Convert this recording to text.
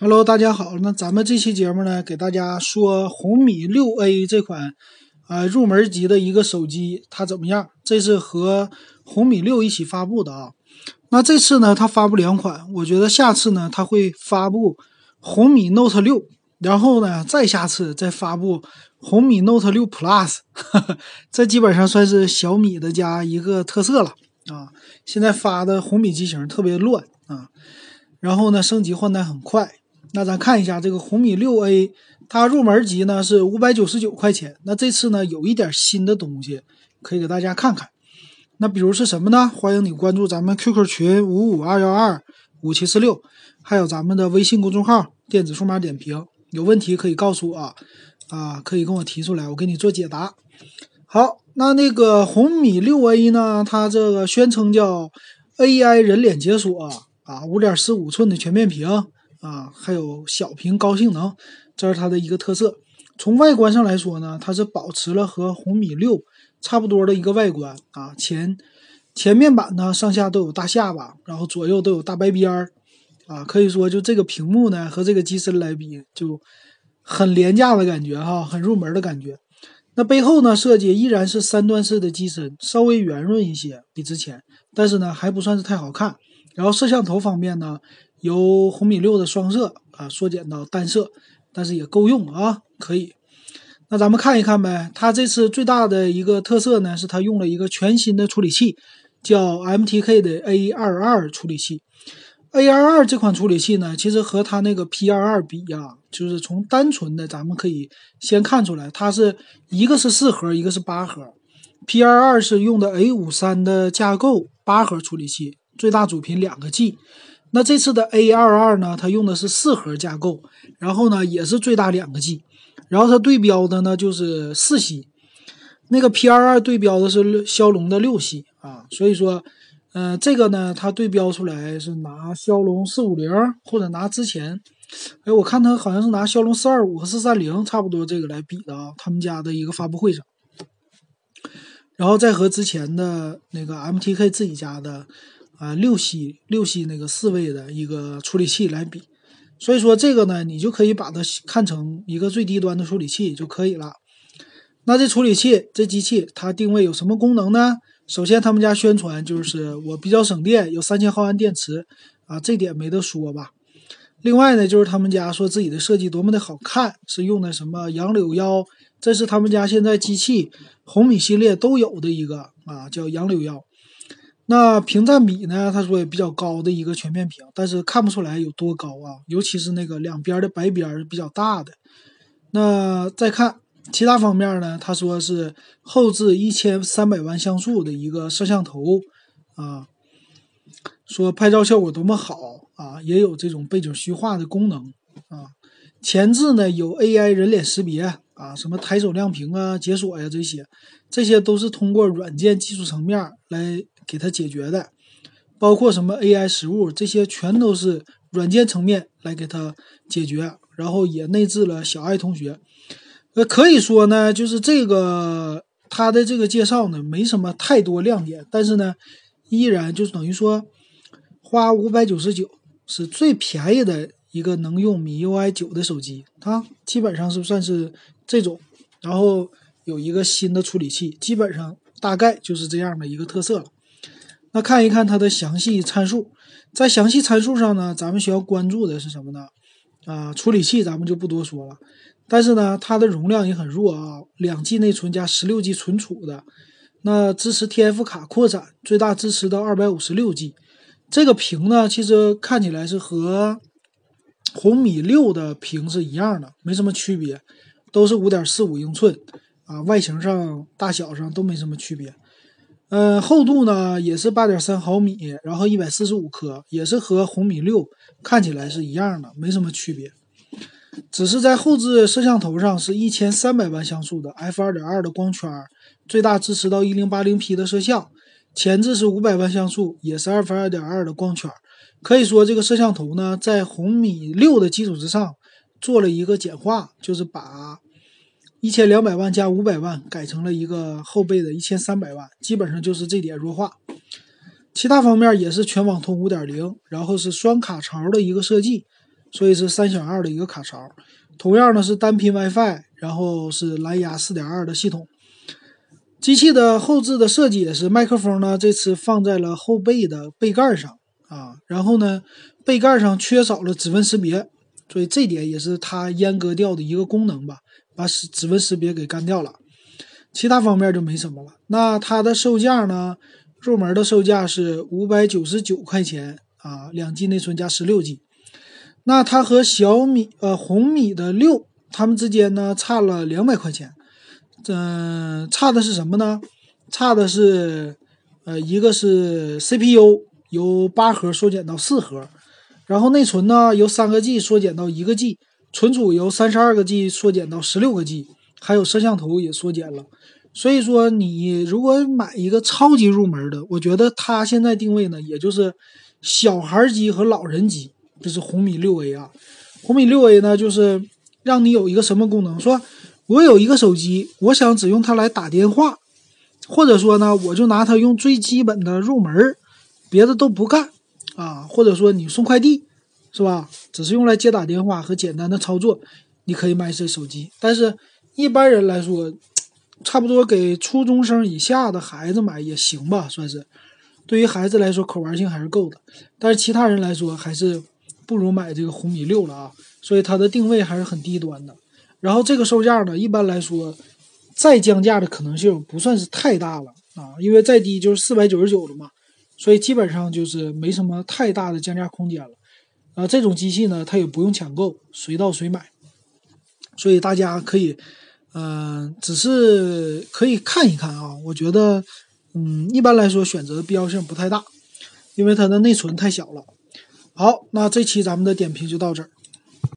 Hello，大家好。那咱们这期节目呢，给大家说红米六 A 这款啊入门级的一个手机，它怎么样？这是和红米六一起发布的啊。那这次呢，它发布两款，我觉得下次呢，它会发布红米 Note 六，然后呢，再下次再发布红米 Note 六 Plus，这基本上算是小米的家一个特色了啊。现在发的红米机型特别乱啊，然后呢，升级换代很快。那咱看一下这个红米六 A，它入门级呢是五百九十九块钱。那这次呢有一点新的东西，可以给大家看看。那比如是什么呢？欢迎你关注咱们 QQ 群五五二幺二五七四六，还有咱们的微信公众号“电子数码点评”。有问题可以告诉我，啊，可以跟我提出来，我给你做解答。好，那那个红米六 A 呢，它这个宣称叫 AI 人脸解锁啊，五点四五寸的全面屏。啊，还有小屏高性能，这是它的一个特色。从外观上来说呢，它是保持了和红米六差不多的一个外观啊。前前面板呢，上下都有大下巴，然后左右都有大白边儿啊。可以说，就这个屏幕呢和这个机身来比，就很廉价的感觉哈，很入门的感觉。那背后呢，设计依然是三段式的机身，稍微圆润一些，比之前，但是呢还不算是太好看。然后摄像头方面呢。由红米六的双摄啊缩减到单摄，但是也够用啊，可以。那咱们看一看呗，它这次最大的一个特色呢，是它用了一个全新的处理器，叫 MTK 的 A 二二处理器。A 二二这款处理器呢，其实和它那个 P 二二比呀，就是从单纯的咱们可以先看出来，它是一个是四核，一个是八核。P 二二是用的 A 五三的架构八核处理器，最大主频两个 G。那这次的 A 二二呢，它用的是四核架构，然后呢也是最大两个 G，然后它对标的呢就是四系，那个 P 二二对标的是骁龙的六系啊，所以说，嗯，这个呢它对标出来是拿骁龙四五零或者拿之前，哎，我看它好像是拿骁龙四二五和四三零差不多这个来比的啊，他们家的一个发布会上，然后再和之前的那个 MTK 自己家的。啊，六系六系那个四位的一个处理器来比，所以说这个呢，你就可以把它看成一个最低端的处理器就可以了。那这处理器这机器它定位有什么功能呢？首先他们家宣传就是我比较省电，有三千毫安电池啊，这点没得说吧。另外呢，就是他们家说自己的设计多么的好看，是用的什么杨柳腰，这是他们家现在机器红米系列都有的一个啊，叫杨柳腰。那屏占比呢？他说也比较高的一个全面屏，但是看不出来有多高啊，尤其是那个两边的白边比较大的。那再看其他方面呢？他说是后置一千三百万像素的一个摄像头啊，说拍照效果多么好啊，也有这种背景虚化的功能啊。前置呢有 AI 人脸识别啊，什么抬手亮屏啊、解锁呀这些，这些都是通过软件技术层面来。给它解决的，包括什么 AI 实物，这些全都是软件层面来给它解决，然后也内置了小爱同学。呃，可以说呢，就是这个它的这个介绍呢，没什么太多亮点，但是呢，依然就是等于说花五百九十九是最便宜的一个能用米 UI 九的手机，它基本上是算是这种，然后有一个新的处理器，基本上大概就是这样的一个特色了。那看一看它的详细参数，在详细参数上呢，咱们需要关注的是什么呢？啊，处理器咱们就不多说了，但是呢，它的容量也很弱啊，两 G 内存加十六 G 存储的，那支持 TF 卡扩展，最大支持到二百五十六 G。这个屏呢，其实看起来是和红米六的屏是一样的，没什么区别，都是五点四五英寸啊，外形上、大小上都没什么区别。嗯，厚度呢也是八点三毫米，然后一百四十五克，也是和红米六看起来是一样的，没什么区别。只是在后置摄像头上是一千三百万像素的 f 二点二的光圈，最大支持到一零八零 P 的摄像。前置是五百万像素，也是 f 二点二的光圈。可以说这个摄像头呢，在红米六的基础之上做了一个简化，就是把。一千两百万加五百万改成了一个后备的一千三百万，基本上就是这点弱化。其他方面也是全网通五点零，然后是双卡槽的一个设计，所以是三选二的一个卡槽。同样呢是单频 WiFi，然后是蓝牙4.2的系统。机器的后置的设计也是，麦克风呢这次放在了后背的背盖上啊，然后呢背盖上缺少了指纹识别，所以这点也是它阉割掉的一个功能吧，把指指纹识别给干掉了。其他方面就没什么了。那它的售价呢？入门的售价是五百九十九块钱啊，两 G 内存加十六 G。那它和小米呃红米的六，它们之间呢差了两百块钱。嗯，差的是什么呢？差的是呃一个是 CPU 由八核缩减到四核，然后内存呢由三个 G 缩减到一个 G，存储由三十二个 G 缩减到十六个 G，还有摄像头也缩减了。所以说，你如果买一个超级入门的，我觉得它现在定位呢，也就是小孩机和老人机。这是红米六 A 啊，红米六 A 呢，就是让你有一个什么功能？说我有一个手机，我想只用它来打电话，或者说呢，我就拿它用最基本的入门，别的都不干啊。或者说你送快递，是吧？只是用来接打电话和简单的操作，你可以买这手机。但是一般人来说，差不多给初中生以下的孩子买也行吧，算是。对于孩子来说，可玩性还是够的。但是其他人来说，还是不如买这个红米六了啊。所以它的定位还是很低端的。然后这个售价呢，一般来说，再降价的可能性不算是太大了啊，因为再低就是四百九十九了嘛。所以基本上就是没什么太大的降价空间了。啊，这种机器呢，它也不用抢购，随到随买。所以大家可以。嗯，只是可以看一看啊。我觉得，嗯，一般来说选择的必要性不太大，因为它的内存太小了。好，那这期咱们的点评就到这儿。